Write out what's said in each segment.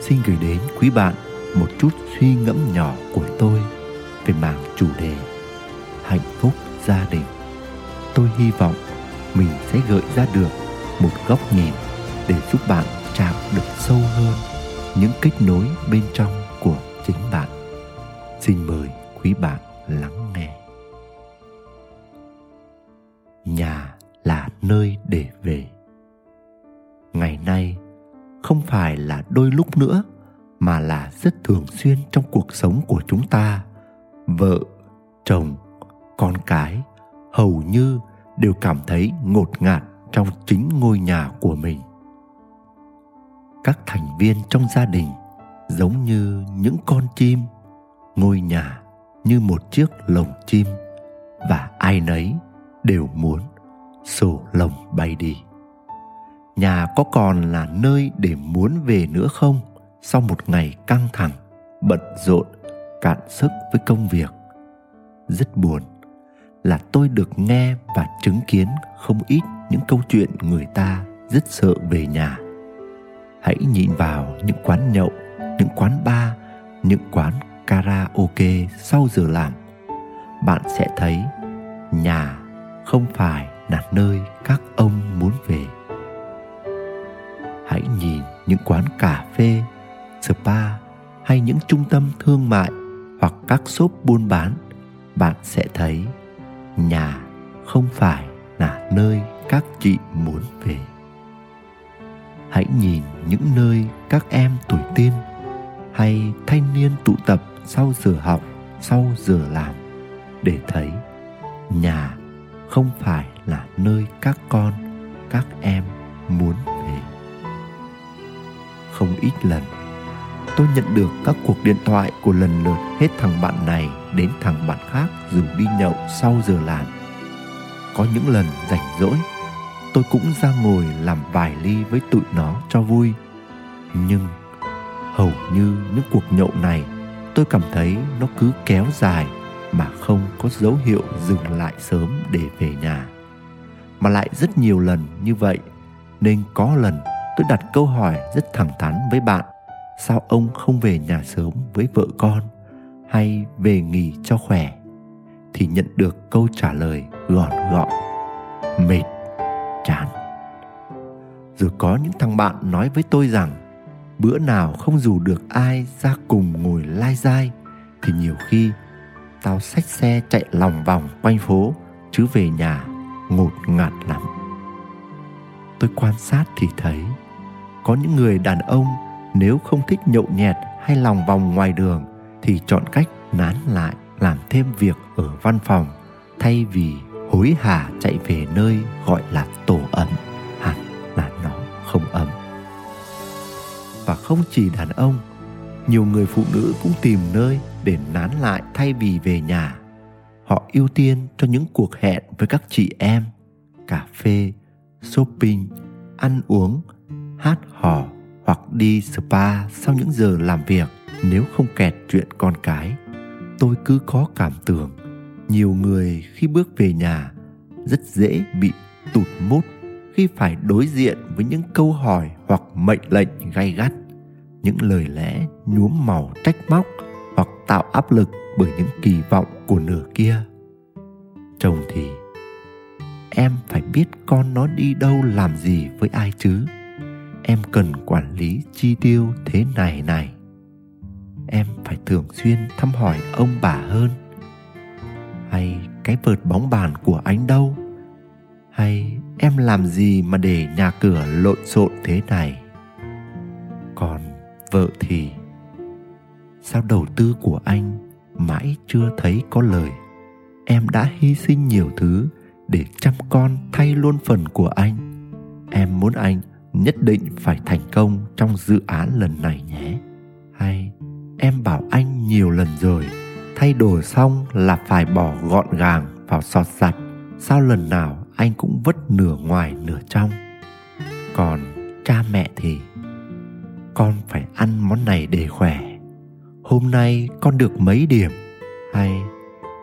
xin gửi đến quý bạn một chút suy ngẫm nhỏ của tôi về mảng chủ đề hạnh phúc gia đình. Tôi hy vọng mình sẽ gợi ra được một góc nhìn để giúp bạn chạm được sâu hơn những kết nối bên trong của chính bạn. Xin mời quý bạn lắng nghe. Nhà là nơi để về. Ngày nay không phải là đôi lúc nữa, mà là rất thường xuyên trong cuộc sống của chúng ta. Vợ, chồng, con cái hầu như đều cảm thấy ngột ngạt trong chính ngôi nhà của mình. Các thành viên trong gia đình giống như những con chim, ngôi nhà như một chiếc lồng chim và ai nấy đều muốn sổ lồng bay đi nhà có còn là nơi để muốn về nữa không? Sau một ngày căng thẳng, bận rộn, cạn sức với công việc, rất buồn là tôi được nghe và chứng kiến không ít những câu chuyện người ta rất sợ về nhà. Hãy nhìn vào những quán nhậu, những quán bar, những quán karaoke sau giờ làm. Bạn sẽ thấy nhà không phải là nơi các ông muốn về hãy nhìn những quán cà phê, spa hay những trung tâm thương mại hoặc các shop buôn bán, bạn sẽ thấy nhà không phải là nơi các chị muốn về. Hãy nhìn những nơi các em tuổi teen hay thanh niên tụ tập sau giờ học, sau giờ làm để thấy nhà không phải là nơi các con, các em muốn về không ít lần. Tôi nhận được các cuộc điện thoại của lần lượt hết thằng bạn này đến thằng bạn khác rủ đi nhậu sau giờ làm. Có những lần rảnh rỗi, tôi cũng ra ngồi làm vài ly với tụi nó cho vui. Nhưng hầu như những cuộc nhậu này, tôi cảm thấy nó cứ kéo dài mà không có dấu hiệu dừng lại sớm để về nhà. Mà lại rất nhiều lần như vậy, nên có lần tôi đặt câu hỏi rất thẳng thắn với bạn. Sao ông không về nhà sớm với vợ con hay về nghỉ cho khỏe? Thì nhận được câu trả lời gọn gọn, mệt, chán. Rồi có những thằng bạn nói với tôi rằng, bữa nào không dù được ai ra cùng ngồi lai dai, thì nhiều khi tao xách xe chạy lòng vòng quanh phố, chứ về nhà ngột ngạt lắm. Tôi quan sát thì thấy có những người đàn ông nếu không thích nhậu nhẹt hay lòng vòng ngoài đường thì chọn cách nán lại, làm thêm việc ở văn phòng, thay vì hối hả chạy về nơi gọi là tổ ấm. Hẳn là nó không ấm. Và không chỉ đàn ông, nhiều người phụ nữ cũng tìm nơi để nán lại thay vì về nhà. Họ ưu tiên cho những cuộc hẹn với các chị em, cà phê, shopping, ăn uống hát hò hoặc đi spa sau những giờ làm việc nếu không kẹt chuyện con cái. Tôi cứ có cảm tưởng, nhiều người khi bước về nhà rất dễ bị tụt mút khi phải đối diện với những câu hỏi hoặc mệnh lệnh gay gắt, những lời lẽ nhuốm màu trách móc hoặc tạo áp lực bởi những kỳ vọng của nửa kia. Chồng thì, em phải biết con nó đi đâu làm gì với ai chứ? Em cần quản lý chi tiêu thế này này. Em phải thường xuyên thăm hỏi ông bà hơn. Hay cái vợt bóng bàn của anh đâu? Hay em làm gì mà để nhà cửa lộn xộn thế này? Còn vợ thì sao đầu tư của anh mãi chưa thấy có lời? Em đã hy sinh nhiều thứ để chăm con thay luôn phần của anh. Em muốn anh nhất định phải thành công trong dự án lần này nhé. Hay, em bảo anh nhiều lần rồi, thay đổi xong là phải bỏ gọn gàng vào sọt giặt sao lần nào anh cũng vứt nửa ngoài nửa trong. Còn cha mẹ thì, con phải ăn món này để khỏe. Hôm nay con được mấy điểm? Hay,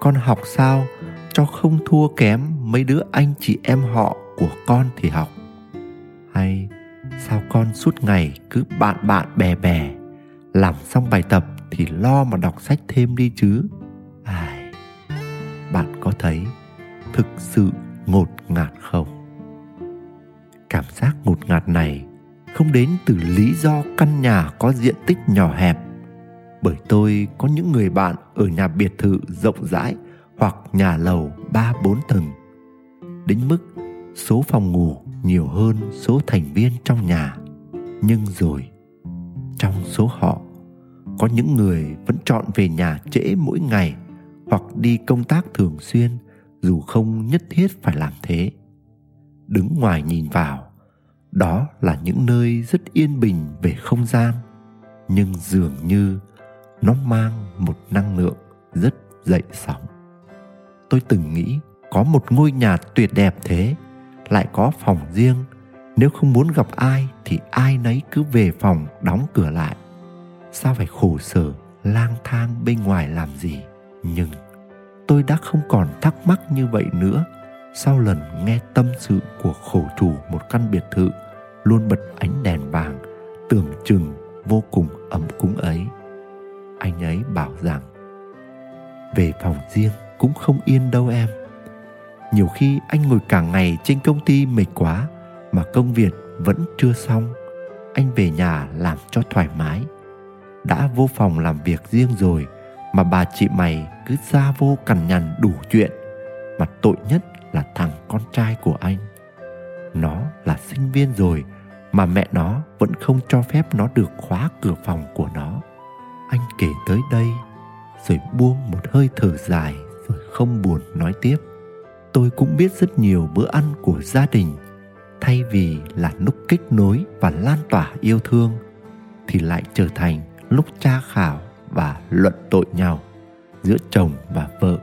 con học sao cho không thua kém mấy đứa anh chị em họ của con thì học? Hay sao con suốt ngày cứ bạn bạn bè bè? Làm xong bài tập thì lo mà đọc sách thêm đi chứ. Ai, bạn có thấy thực sự ngột ngạt không? Cảm giác ngột ngạt này không đến từ lý do căn nhà có diện tích nhỏ hẹp. Bởi tôi có những người bạn ở nhà biệt thự rộng rãi hoặc nhà lầu 3-4 tầng. Đến mức số phòng ngủ nhiều hơn số thành viên trong nhà. Nhưng rồi, trong số họ, có những người vẫn chọn về nhà trễ mỗi ngày hoặc đi công tác thường xuyên dù không nhất thiết phải làm thế. Đứng ngoài nhìn vào, đó là những nơi rất yên bình về không gian, nhưng dường như nó mang một năng lượng rất dậy sóng tôi từng nghĩ có một ngôi nhà tuyệt đẹp thế lại có phòng riêng. Nếu không muốn gặp ai thì ai nấy cứ về phòng đóng cửa lại. Sao phải khổ sở, lang thang bên ngoài làm gì? Nhưng tôi đã không còn thắc mắc như vậy nữa. Sau lần nghe tâm sự của khổ chủ một căn biệt thự, luôn bật ánh đèn vàng, tưởng chừng vô cùng ấm cúng ấy. Anh ấy bảo rằng, về phòng riêng cũng không yên đâu em nhiều khi anh ngồi cả ngày trên công ty mệt quá mà công việc vẫn chưa xong, anh về nhà làm cho thoải mái. Đã vô phòng làm việc riêng rồi mà bà chị mày cứ ra vô cằn nhằn đủ chuyện, mà tội nhất là thằng con trai của anh. Nó là sinh viên rồi mà mẹ nó vẫn không cho phép nó được khóa cửa phòng của nó. Anh kể tới đây, rồi buông một hơi thở dài, rồi không buồn nói tiếp tôi cũng biết rất nhiều bữa ăn của gia đình, thay vì là lúc kết nối và lan tỏa yêu thương, thì lại trở thành lúc tra khảo và luận tội nhau giữa chồng và vợ,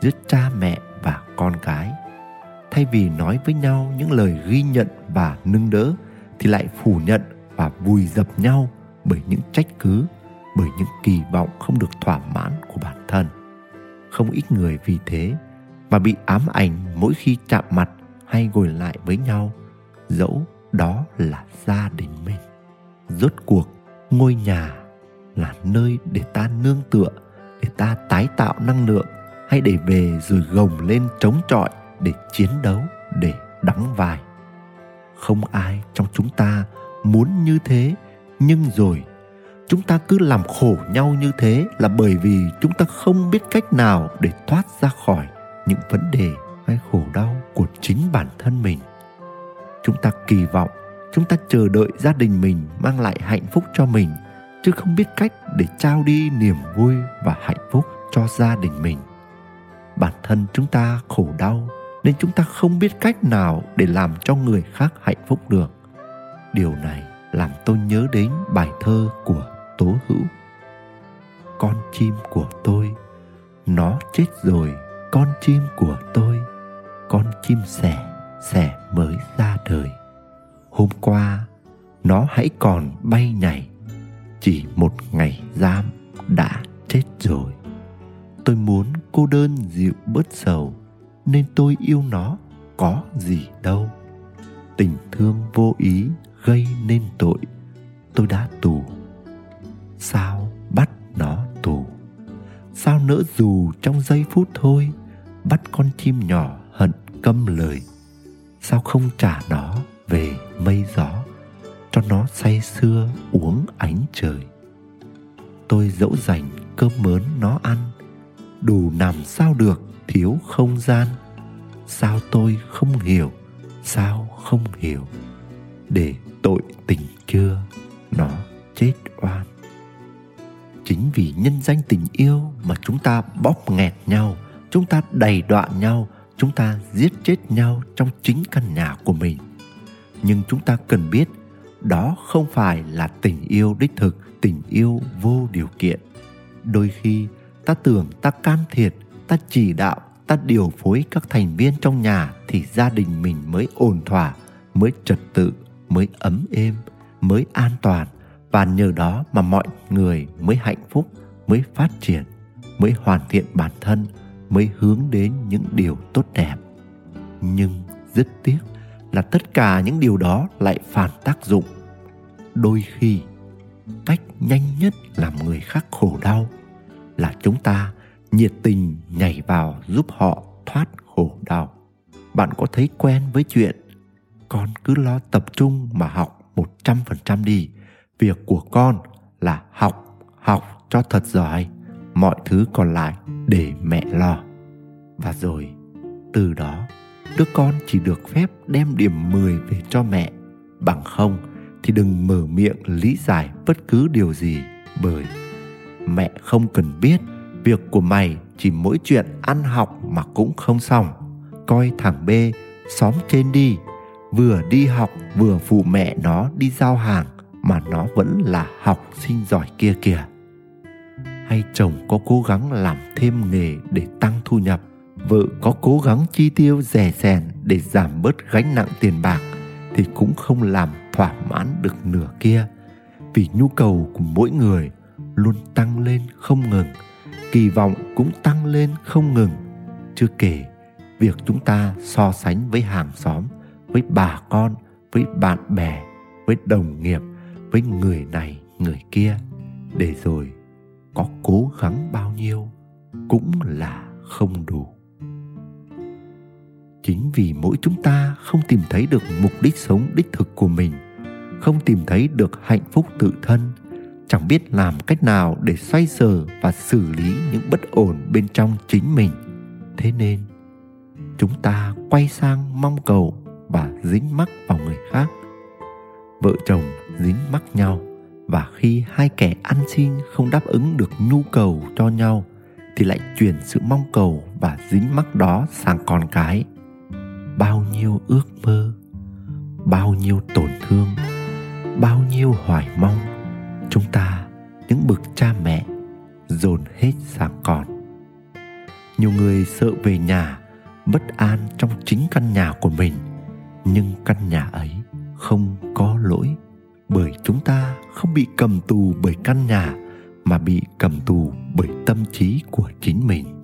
giữa cha mẹ và con cái. Thay vì nói với nhau những lời ghi nhận và nâng đỡ, thì lại phủ nhận và vùi dập nhau bởi những trách cứ, bởi những kỳ vọng không được thỏa mãn của bản thân. Không ít người vì thế mà bị ám ảnh mỗi khi chạm mặt hay ngồi lại với nhau, dẫu đó là gia đình mình. Rốt cuộc, ngôi nhà là nơi để ta nương tựa, để ta tái tạo năng lượng, hay để về rồi gồng lên chống chọi để chiến đấu, để đóng vai. Không ai trong chúng ta muốn như thế, nhưng rồi, chúng ta cứ làm khổ nhau như thế là bởi vì chúng ta không biết cách nào để thoát ra khỏi những vấn đề hay khổ đau của chính bản thân mình. Chúng ta kỳ vọng, chúng ta chờ đợi gia đình mình mang lại hạnh phúc cho mình, chứ không biết cách để trao đi niềm vui và hạnh phúc cho gia đình mình. Bản thân chúng ta khổ đau nên chúng ta không biết cách nào để làm cho người khác hạnh phúc được. Điều này làm tôi nhớ đến bài thơ của tố hữu. Con chim của tôi, nó chết rồi con chim của tôi, con chim sẻ sẻ mới ra đời. Hôm qua, nó hãy còn bay nhảy, chỉ một ngày giam đã chết rồi. Tôi muốn cô đơn dịu bớt sầu, nên tôi yêu nó có gì đâu. Tình thương vô ý gây nên tội, tôi đã tù. Sao bắt nó tù? Sao nỡ dù trong giây phút thôi bắt con chim nhỏ hận câm lời. Sao không trả nó về mây gió, cho nó say sưa uống ánh trời? Tôi dẫu dành cơm mớn nó ăn, đủ nằm sao được thiếu không gian? Sao tôi không hiểu, sao không hiểu? Để tội tình chưa, nó chết oan. Chính vì nhân danh tình yêu mà chúng ta bóp nghẹt nhau chúng ta đầy đọa nhau, chúng ta giết chết nhau trong chính căn nhà của mình. Nhưng chúng ta cần biết, đó không phải là tình yêu đích thực, tình yêu vô điều kiện. Đôi khi, ta tưởng ta can thiệp, ta chỉ đạo, ta điều phối các thành viên trong nhà thì gia đình mình mới ổn thỏa, mới trật tự, mới ấm êm, mới an toàn. Và nhờ đó mà mọi người mới hạnh phúc, mới phát triển, mới hoàn thiện bản thân mới hướng đến những điều tốt đẹp. Nhưng rất tiếc là tất cả những điều đó lại phản tác dụng. Đôi khi, cách nhanh nhất làm người khác khổ đau là chúng ta nhiệt tình nhảy vào giúp họ thoát khổ đau. Bạn có thấy quen với chuyện, con cứ lo tập trung mà học một trăm phần trăm đi, việc của con là học học cho thật giỏi, mọi thứ còn lại để mẹ lo. Và rồi, từ đó, đứa con chỉ được phép đem điểm 10 về cho mẹ. Bằng không thì đừng mở miệng lý giải bất cứ điều gì, bởi mẹ không cần biết việc của mày chỉ mỗi chuyện ăn học mà cũng không xong. Coi thằng b xóm trên đi, vừa đi học vừa phụ mẹ nó đi giao hàng mà nó vẫn là học sinh giỏi kia kìa hay chồng có cố gắng làm thêm nghề để tăng thu nhập? Vợ có cố gắng chi tiêu rẻ rèn để giảm bớt gánh nặng tiền bạc thì cũng không làm thỏa mãn được nửa kia. Vì nhu cầu của mỗi người luôn tăng lên không ngừng, kỳ vọng cũng tăng lên không ngừng. Chưa kể, việc chúng ta so sánh với hàng xóm, với bà con, với bạn bè, với đồng nghiệp, với người này, người kia. Để rồi có cố gắng bao nhiêu cũng là không đủ. Chính vì mỗi chúng ta không tìm thấy được mục đích sống đích thực của mình, không tìm thấy được hạnh phúc tự thân, chẳng biết làm cách nào để xoay sở và xử lý những bất ổn bên trong chính mình, thế nên chúng ta quay sang mong cầu và dính mắc vào người khác. Vợ chồng dính mắc nhau và khi hai kẻ ăn xin không đáp ứng được nhu cầu cho nhau, thì lại chuyển sự mong cầu và dính mắc đó sang con cái. Bao nhiêu ước mơ, bao nhiêu tổn thương, bao nhiêu hoài mong, chúng ta, những bậc cha mẹ, dồn hết sang con. Nhiều người sợ về nhà, bất an trong chính căn nhà của mình, nhưng căn nhà ấy không có lỗi bởi chúng ta không bị cầm tù bởi căn nhà, mà bị cầm tù bởi tâm trí của chính mình.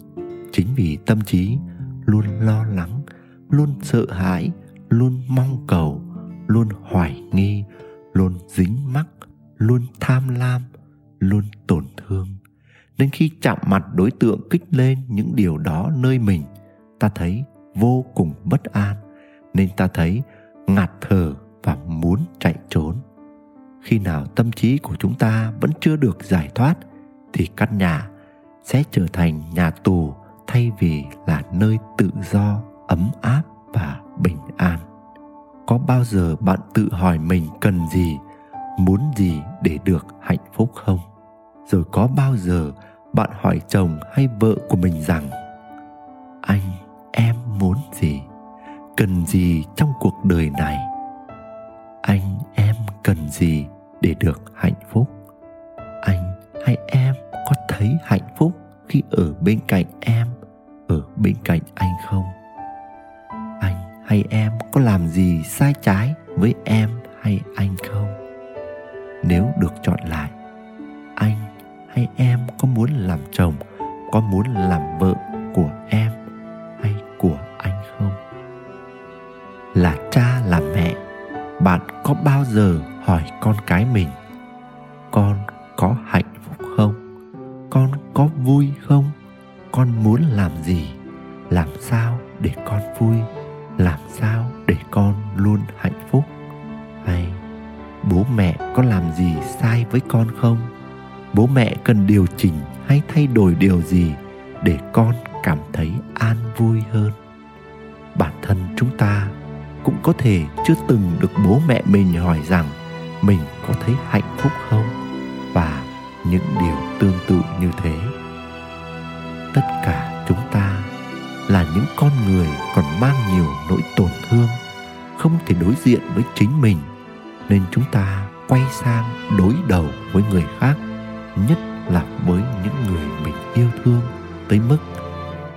Chính vì tâm trí luôn lo lắng, luôn sợ hãi, luôn mong cầu, luôn hoài nghi, luôn dính mắc, luôn tham lam, luôn tổn thương. Nên khi chạm mặt đối tượng kích lên những điều đó nơi mình, ta thấy vô cùng bất an, nên ta thấy ngạt thở và muốn chạy trốn khi nào tâm trí của chúng ta vẫn chưa được giải thoát, thì căn nhà sẽ trở thành nhà tù thay vì là nơi tự do, ấm áp và bình an. Có bao giờ bạn tự hỏi mình cần gì, muốn gì để được hạnh phúc không? Rồi có bao giờ bạn hỏi chồng hay vợ của mình rằng, anh, em muốn gì? Cần gì trong cuộc đời này? Anh, em cần gì để được hạnh phúc? Anh hay em có thấy hạnh phúc khi ở bên cạnh em, ở bên cạnh anh không? Anh hay em có làm gì sai trái với em hay anh không? Nếu được chọn lại, anh hay em có muốn làm chồng, có muốn làm vợ của em hay của anh không? Là cha, là mẹ, bạn có bao giờ hỏi con cái mình, con có hạnh phúc không? Con có vui không? Con muốn làm gì? Làm sao để con vui? Làm sao để con luôn hạnh phúc? Hay bố mẹ có làm gì sai với con không? Bố mẹ cần điều chỉnh hay thay đổi điều gì để con cảm thấy an vui hơn? Bản thân chúng ta cũng có thể chưa từng được bố mẹ mình hỏi rằng mình có thấy hạnh phúc không? Và những điều tương tự như thế. Tất cả chúng ta là những con người còn mang nhiều nỗi tổn thương, không thể đối diện với chính mình. Nên chúng ta quay sang đối đầu với người khác, nhất là với những người mình yêu thương tới mức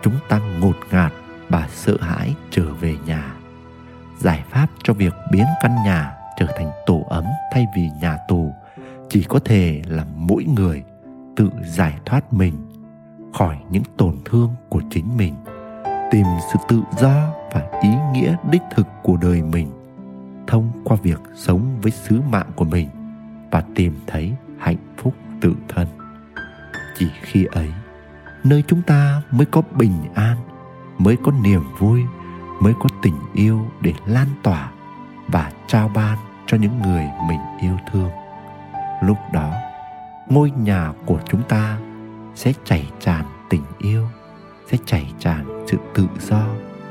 chúng ta ngột ngạt và sợ hãi trở về nhà. Giải pháp cho việc biến căn nhà trở thành tổ ấm thay vì nhà tù, chỉ có thể là mỗi người tự giải thoát mình khỏi những tổn thương của chính mình, tìm sự tự do và ý nghĩa đích thực của đời mình thông qua việc sống với sứ mạng của mình và tìm thấy hạnh phúc tự thân. Chỉ khi ấy, nơi chúng ta mới có bình an, mới có niềm vui, mới có tình yêu để lan tỏa và trao ban cho những người mình yêu thương. Lúc đó, ngôi nhà của chúng ta sẽ chảy tràn tình yêu, sẽ chảy tràn sự tự do,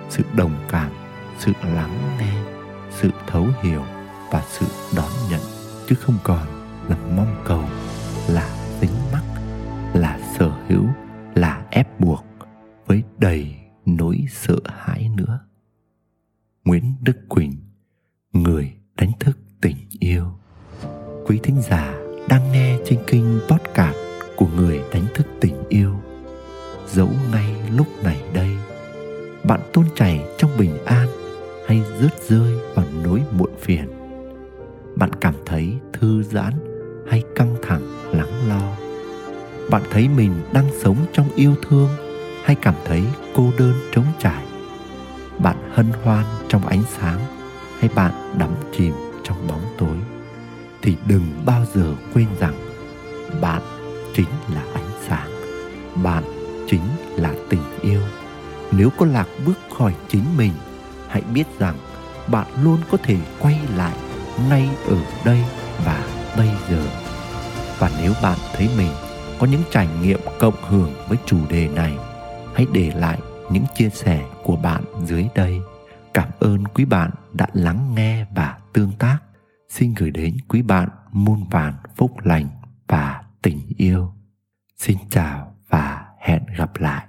sự đồng cảm, sự lắng nghe, sự thấu hiểu và sự đón nhận. Chứ không còn là mong cầu, là tính mắc, là sở hữu, là ép buộc với đầy nỗi sợ hãi nữa. Nguyễn đức quỳnh, người đánh thức tình yêu. Quý thính giả đang nghe trên kênh podcast của người đánh thức tình yêu. Dẫu ngay lúc này đây, bạn tôn chảy trong bình an hay rớt rơi vào nỗi muộn phiền? Bạn cảm thấy thư giãn hay căng thẳng, lắng lo? Bạn thấy mình đang sống trong yêu thương hay cảm thấy cô đơn trống trải? Bạn hân hoan trong ánh sáng hay bạn đắm chìm trong bóng tối, thì đừng bao giờ quên rằng bạn chính là ánh sáng, bạn chính là tình yêu. Nếu có lạc bước khỏi chính mình, hãy biết rằng bạn luôn có thể quay lại ngay ở đây và bây giờ. Và nếu bạn thấy mình có những trải nghiệm cộng hưởng với chủ đề này, hãy để lại những chia sẻ của bạn dưới đây cảm ơn quý bạn đã lắng nghe và tương tác. Xin gửi đến quý bạn muôn vàn phúc lành và tình yêu. Xin chào và hẹn gặp lại.